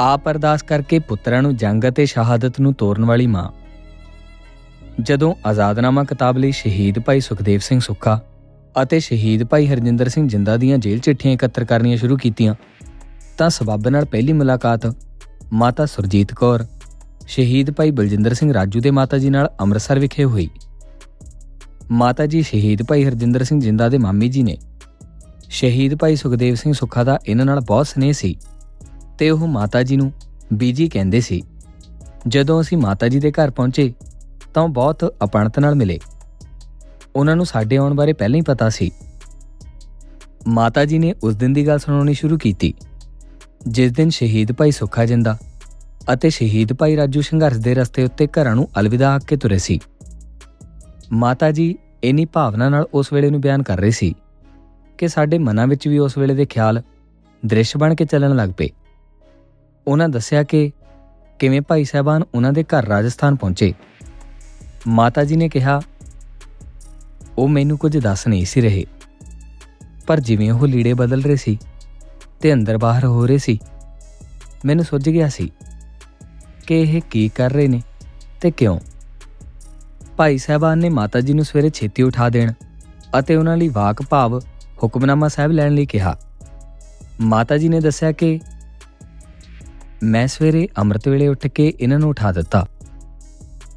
ਆਪ ਅਰਦਾਸ ਕਰਕੇ ਪੁੱਤਰਾਂ ਨੂੰ ਜੰਗ ਅਤੇ ਸ਼ਹਾਦਤ ਨੂੰ ਤੋਰਨ ਵਾਲੀ ਮਾਂ। ਜਦੋਂ ਆਜ਼ਾਦਨਾਮਾ ਕਿਤਾਬ ਲਈ ਸ਼ਹੀਦ ਭਾਈ ਸੁਖਦੇਵ ਸਿੰਘ ਸੁੱਖਾ ਅਤੇ ਸ਼ਹੀਦ ਭਾਈ ਹਰਜਿੰਦਰ ਸਿੰਘ ਜਿੰਦਾ ਦੀਆਂ ਜੇਲ੍ਹ ਚਿੱਠੀਆਂ ਇਕੱਤਰ ਕਰਨੀਆਂ ਸ਼ੁਰੂ ਕੀਤੀਆਂ, ਤਾਂ ਸਬੱਬ ਨਾਲ ਪਹਿਲੀ ਮੁਲਾਕਾਤ ਮਾਤਾ ਸੁਰਜੀਤ ਕੌਰ, ਸ਼ਹੀਦ ਭਾਈ ਬਲਜਿੰਦਰ ਸਿੰਘ ਰਾਜੂ ਦੇ ਮਾਤਾ ਜੀ ਨਾਲ ਅੰਮ੍ਰਿਤਸਰ ਵਿਖੇ ਹੋਈ। ਮਾਤਾ ਜੀ ਸ਼ਹੀਦ ਭਾਈ ਹਰਜਿੰਦਰ ਸਿੰਘ ਜਿੰਦਾ ਦੇ ਮਾਮੀ ਜੀ ਨੇ। ਸ਼ਹੀਦ ਭਾਈ ਸੁਖਦੇਵ ਸਿੰਘ ਸੁੱਖਾ ਦਾ ਇਹਨਾਂ ਨਾਲ ਬਹੁਤ ਸਨੇਹ ਸੀ। ਤੇ ਉਹ ਮਾਤਾ ਜੀ ਨੂੰ ਬੀਜੀ ਕਹਿੰਦੇ ਸੀ, ਜਦੋਂ ਅਸੀਂ ਮਾਤਾ ਜੀ ਦੇ ਘਰ ਪਹੁੰਚੇ, ਤਾਂ ਬਹੁਤ ਅਪਣਤ ਨਾਲ ਮਿਲੇ। ਉਹਨਾਂ ਨੂੰ ਸਾਡੇ ਆਉਣ ਬਾਰੇ ਪਹਿਲਾਂ ਹੀ ਪਤਾ ਸੀ। ਮਾਤਾ ਜੀ ਨੇ ਉਸ ਦਿਨ ਦੀ ਗੱਲ ਸੁਣਾਉਣੀ ਸ਼ੁਰੂ ਕੀਤੀ, ਜਿਸ ਦਿਨ ਸ਼ਹੀਦ ਭਾਈ ਸੁੱਖਾ ਜਿੰਦਾ ਅਤੇ ਸ਼ਹੀਦ ਭਾਈ ਰਾਜੂ ਸੰਘਰਸ਼ ਦੇ ਰਸਤੇ ਉੱਤੇ ਘਰਾਂ ਨੂੰ ਅਲਵਿਦਾ ਆਖ ਕੇ ਤੁਰੇ ਸੀ। ਮਾਤਾ ਜੀ ਇਨੀ ਭਾਵਨਾ ਨਾਲ ਉਸ ਵੇਲੇ ਨੂੰ ਬਿਆਨ ਕਰ ਰਹੇ ਸੀ ਕਿ ਸਾਡੇ ਮਨਾਂ ਵਿੱਚ ਵੀ ਉਸ ਵੇਲੇ ਦੇ ਖਿਆਲ ਦ੍ਰਿਸ਼ ਬਣ ਕੇ ਚੱਲਣ ਲੱਗ ਪਏ। ਉਹਨਾਂ ਦੱਸਿਆ ਕਿ ਕਿਵੇਂ ਭਾਈ ਸਾਹਿਬਾਨ ਉਹਨਾਂ ਦੇ ਘਰ ਰਾਜਸਥਾਨ ਪਹੁੰਚੇ। ਮਾਤਾ ਜੀ ਨੇ ਕਿਹਾ, ਉਹ ਮੈਨੂੰ ਕੁਝ ਦੱਸ ਨਹੀਂ ਸੀ ਰਹੇ। ਪਰ ਜਿਵੇਂ ਉਹ ਲੀੜੇ ਬਦਲ ਰਹੇ ਸੀ ਤੇ ਅੰਦਰ ਬਾਹਰ ਹੋ ਰਹੇ ਸੀ, ਮੈਨੂੰ ਸੁੱਝ ਗਿਆ ਸੀ ਕਿ ਇਹ ਕੀ ਕਰ ਰਹੇ ਨੇ ਤੇ ਕਿਉਂ। ਭਾਈ ਸਾਹਿਬਾਨ ਨੇ ਮਾਤਾ ਜੀ ਨੂੰ ਸਵੇਰੇ ਛੇਤੀ ਉਠਾ ਦੇਣ ਅਤੇ ਉਹਨਾਂ ਲਈ ਵਾਕ ਭਾਵ ਹੁਕਮਨਾਮਾ ਸਾਹਿਬ ਲੈਣ ਲਈ ਕਿਹਾ। ਮਾਤਾ ਜੀ ਨੇ ਦੱਸਿਆ ਕਿ ਮੈਂ ਸਵੇਰੇ ਅੰਮ੍ਰਿਤ ਵੇਲੇ ਉੱਠ ਕੇ ਇਹਨਾਂ ਨੂੰ ਉਠਾ ਦਿੱਤਾ।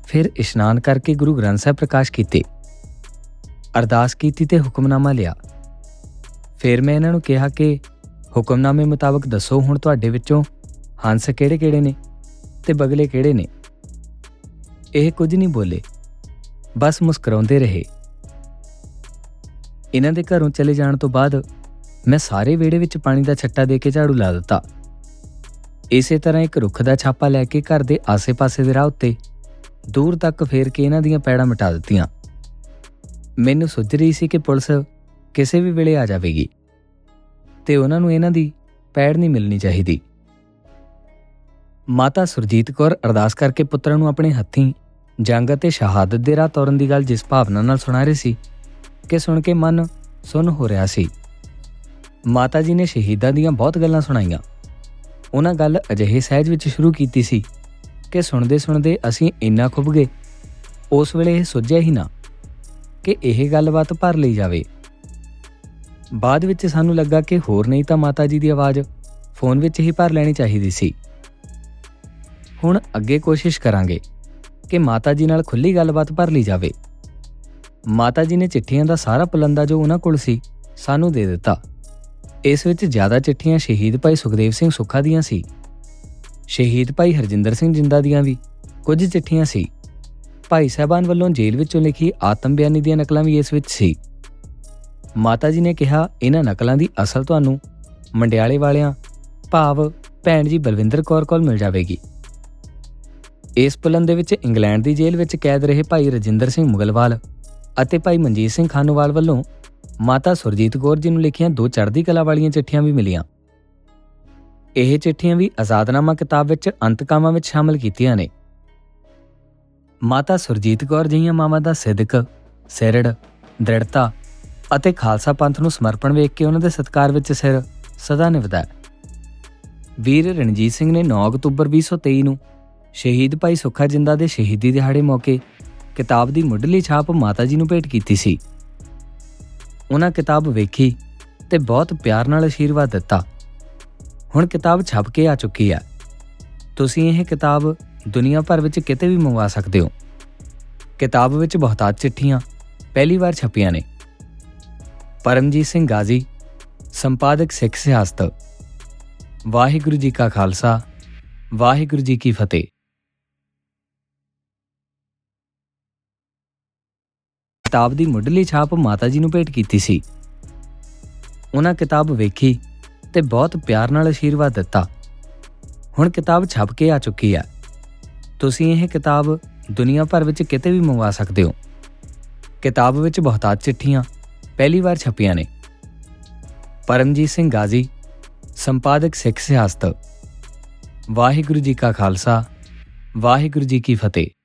ਫਿਰ ਇਸ਼ਨਾਨ ਕਰਕੇ ਗੁਰੂ ਗ੍ਰੰਥ ਸਾਹਿਬ ਪ੍ਰਕਾਸ਼ ਕੀਤੇ। ਅਰਦਾਸ ਕੀਤੀ ਤੇ ਹੁਕਮਨਾਮਾ ਲਿਆ। ਫਿਰ ਮੈਂ ਇਹਨਾਂ ਨੂੰ ਕਿਹਾ ਕਿ ਹੁਕਮਨਾਮੇ ਮੁਤਾਬਕ ਦੱਸੋ ਹੁਣ ਤੁਹਾਡੇ ਵਿੱਚੋਂ ਹੰਸ ਕਿਹੜੇ-ਕਿਹੜੇ ਨੇ ਤੇ ਬਗਲੇ ਕਿਹੜੇ ਨੇ। ਇਹ ਕੁਝ ਨਹੀਂ ਬੋਲੇ, ਬਸ ਮੁਸਕਰਾਉਂਦੇ ਰਹੇ। ਇਹਨਾਂ ਦੇ ਘਰੋਂ ਚਲੇ ਜਾਣ ਤੋਂ ਬਾਅਦ ਮੈਂ ਸਾਰੇ ਵਿਹੜੇ ਵਿੱਚ ਪਾਣੀ ਦਾ ਛੱਟਾ ਦੇ ਕੇ ਝਾੜੂ ਲਾ ਦਿੱਤਾ। ਇਸੇ ਤਰ੍ਹਾਂ ਇੱਕ ਰੁੱਖ ਦਾ ਛਾਪਾ ਲੈ ਕੇ ਘਰ ਦੇ ਆਸੇ-ਪਾਸੇ ਦੇ ਰਾਹ ਉੱਤੇ ਦੂਰ ਤੱਕ ਫੇਰ ਕੇ ਇਹਨਾਂ ਦੀਆਂ ਪੈੜਾਂ ਮਿਟਾ ਦਿੱਤੀਆਂ। ਮੈਨੂੰ ਸੁੱਝ ਰਹੀ ਸੀ ਕਿ ਪੁਲਿਸ ਕਿਸੇ ਵੀ ਵੇਲੇ ਆ ਜਾਵੇਗੀ ਤੇ ਉਹਨਾਂ ਨੂੰ ਇਹਨਾਂ ਦੀ ਪੈੜ ਨਹੀਂ ਮਿਲਣੀ ਚਾਹੀਦੀ। ਮਾਤਾ ਸੁਰਜੀਤ ਕੌਰ ਅਰਦਾਸ ਕਰਕੇ ਪੁੱਤਰਾਂ ਨੂੰ ਆਪਣੇ ਹੱਥੀਂ ਜੰਗ ਅਤੇ ਸ਼ਹਾਦਤ ਦੇ ਰਾਹ ਤੋਰਨ ਦੀ ਗੱਲ ਜਿਸ ਭਾਵਨਾ ਨਾਲ ਸੁਣਾ ਰਹੀ ਸੀ ਕਿ ਸੁਣ ਕੇ ਮਨ ਸੁਨ ਹੋ ਰਿਹਾ ਸੀ। ਮਾਤਾ ਜੀ ਨੇ ਸ਼ਹੀਦਾਂ ਦੀਆਂ ਬਹੁਤ ਗੱਲਾਂ ਸੁਣਾਈਆਂ। ਉਹਨਾਂ ਗੱਲ ਅਜਿਹੇ ਸਹਿਜ ਵਿੱਚ ਸ਼ੁਰੂ ਕੀਤੀ ਸੀ ਕਿ ਸੁਣਦੇ ਸੁਣਦੇ ਅਸੀਂ ਇੰਨਾ ਖੁੱਭ ਗਏ। ਉਸ ਵੇਲੇ ਇਹ ਸੁਝਿਆ ਹੀ ਨਾ ਕਿ ਇਹ ਗੱਲਬਾਤ ਭਰ ਲਈ ਜਾਵੇ। ਬਾਅਦ ਵਿੱਚ ਸਾਨੂੰ ਲੱਗਾ ਕਿ ਹੋਰ ਨਹੀਂ ਤਾਂ ਮਾਤਾ ਜੀ ਦੀ ਆਵਾਜ਼ ਫੋਨ ਵਿੱਚ ਹੀ ਭਰ ਲੈਣੀ ਚਾਹੀਦੀ ਸੀ। ਹੁਣ ਅੱਗੇ ਕੋਸ਼ਿਸ਼ ਕਰਾਂਗੇ ਕਿ ਮਾਤਾ ਜੀ ਨਾਲ ਖੁੱਲੀ ਗੱਲਬਾਤ ਭਰ ਲਈ ਜਾਵੇ। ਮਾਤਾ ਜੀ ਨੇ ਚਿੱਠੀਆਂ ਦਾ ਸਾਰਾ ਪਲੰਦਾ ਜੋ ਉਹਨਾਂ ਕੋਲ ਸੀ, ਸਾਨੂੰ ਦੇ ਦਿੱਤਾ। ਇਸ ਵਿੱਚ ਜ਼ਿਆਦਾ ਚਿੱਠੀਆਂ ਸ਼ਹੀਦ ਭਾਈ ਸੁਖਦੇਵ ਸਿੰਘ ਸੁੱਖਾ ਦੀਆਂ ਸੀ। ਸ਼ਹੀਦ ਭਾਈ ਹਰਜਿੰਦਰ ਸਿੰਘ ਜਿੰਦਾ ਦੀਆਂ ਵੀ ਕੁਝ ਚਿੱਠੀਆਂ ਸੀ। ਭਾਈ ਸਾਹਿਬਾਨ ਵੱਲੋਂ ਜੇਲ੍ਹ ਵਿੱਚੋਂ ਲਿਖੀ ਆਤਮ ਬਿਆਨੀ ਦੀਆਂ ਨਕਲਾਂ ਵੀ ਇਸ ਵਿੱਚ ਸੀ। ਮਾਤਾ ਜੀ ਨੇ ਕਿਹਾ ਇਹਨਾਂ ਨਕਲਾਂ ਦੀ ਅਸਲ ਤੁਹਾਨੂੰ ਮੰਡਿਆਲੇ ਵਾਲਿਆਂ, ਭਾਵ ਭੈਣ ਜੀ ਬਲਵਿੰਦਰ ਕੌਰ ਕੋਲ ਮਿਲ ਜਾਵੇਗੀ। ਇਸ ਪੁਲਨ ਦੇ ਵਿੱਚ ਇੰਗਲੈਂਡ ਦੀ ਜੇਲ੍ਹ ਵਿੱਚ ਕੈਦ ਰਹੇ ਭਾਈ ਰਜਿੰਦਰ ਸਿੰਘ ਮੁਗਲਵਾਲ ਅਤੇ ਭਾਈ ਮਨਜੀਤ ਸਿੰਘ ਖਾਨੂਵਾਲ ਵੱਲੋਂ ਮਾਤਾ ਸੁਰਜੀਤ ਕੌਰ ਜੀ ਨੂੰ ਲਿਖੀਆਂ ਦੋ ਚੜ੍ਹਦੀ ਕਲਾ ਵਾਲੀਆਂ ਚਿੱਠੀਆਂ ਵੀ ਮਿਲੀਆਂ। ਇਹ ਚਿੱਠੀਆਂ ਵੀ ਆਜ਼ਾਦਨਾਮਾ ਕਿਤਾਬ ਵਿੱਚ ਅੰਤਕਾਮਾਂ ਵਿੱਚ ਸ਼ਾਮਲ ਕੀਤੀਆਂ ਨੇ। ਮਾਤਾ ਸੁਰਜੀਤ ਕੌਰ ਜੀਆਂ ਮਾਵਾਂ ਦਾ ਸਿੱਧਕ, ਸਿਰੜ, ਦ੍ਰਿੜਤਾ ਅਤੇ ਖਾਲਸਾ ਪੰਥ ਨੂੰ ਸਮਰਪਣ ਵੇਖ ਕੇ ਉਹਨਾਂ ਦੇ ਸਤਕਾਰ ਵਿੱਚ ਸਿਰ ਸਦਾ ਨਿਵਦਾ ਹੈ। ਵੀਰ ਰਣਜੀਤ ਸਿੰਘ ਨੇ 9 ਅਕਤੂਬਰ 2023 ਨੂੰ ਸ਼ਹੀਦ ਭਾਈ ਸੁੱਖਾ ਜਿੰਦਾ ਦੇ ਸ਼ਹੀਦੀ ਦਿਹਾੜੇ ਮੌਕੇ ਕਿਤਾਬ ਦੀ ਮੁੱਢਲੀ ਛਾਪ ਮਾਤਾ ਜੀ ਨੂੰ ਭੇਟ ਕੀਤੀ ਸੀ। ਉਹਨਾਂ ਕਿਤਾਬ ਵੇਖੀ ਤੇ ਬਹੁਤ ਪਿਆਰ ਨਾਲ ਅਸ਼ੀਰਵਾਦ ਦਿੱਤਾ। ਹੁਣ ਕਿਤਾਬ ਛਪ ਕੇ ਆ ਚੁੱਕੀ ਹੈ। ਤੁਸੀਂ ਇਹ ਕਿਤਾਬ ਦੁਨੀਆ ਭਰ ਵਿੱਚ ਕਿਤੇ ਵੀ ਮੰਗਵਾ ਸਕਦੇ ਹੋ। ਕਿਤਾਬ ਵਿੱਚ ਬਹੁਤਾਤ ਚਿੱਠੀਆਂ ਪਹਿਲੀ ਵਾਰ ਛਪੀਆਂ ਨੇ। ਪਰਮਜੀਤ ਸਿੰਘ ਗਾਜ਼ੀ, ਸੰਪਾਦਕ ਸਿੱਖ ਸਿਆਸਤ। ਵਾਹਿਗੁਰੂ ਜੀ ਕਾ ਖਾਲਸਾ, ਵਾਹਿਗੁਰੂ ਜੀ ਕੀ ਫਤਿਹ। ਕਿਤਾਬ ਦੀ ਮੁੱਢਲੀ ਛਾਪ ਮਾਤਾ ਜੀ ਨੂੰ ਭੇਟ ਕੀਤੀ ਸੀ। ਉਹਨਾਂ ਕਿਤਾਬ ਵੇਖੀ ਤੇ ਬਹੁਤ ਪਿਆਰ ਨਾਲ ਅਸ਼ੀਰਵਾਦ ਦਿੱਤਾ। ਹੁਣ ਕਿਤਾਬ ਛਪ ਕੇ ਆ ਚੁੱਕੀ ਹੈ। ਤੁਸੀਂ ਇਹ ਕਿਤਾਬ ਦੁਨੀਆ ਭਰ ਵਿੱਚ ਕਿਤੇ ਵੀ ਮੰਗਵਾ ਸਕਦੇ ਹੋ। ਕਿਤਾਬ ਵਿੱਚ ਬਹੁਤਾਤ ਚਿੱਠੀਆਂ ਪਹਿਲੀ ਵਾਰ ਛਪੀਆਂ ਨੇ। ਪਰਮਜੀਤ ਸਿੰਘ ਗਾਜ਼ੀ, ਸੰਪਾਦਕ ਸਿੱਖ ਸਿਆਸਤ। ਵਾਹਿਗੁਰੂ ਜੀ ਕਾ ਖਾਲਸਾ, ਵਾਹਿਗੁਰੂ ਜੀ ਕੀ ਫਤਿਹ।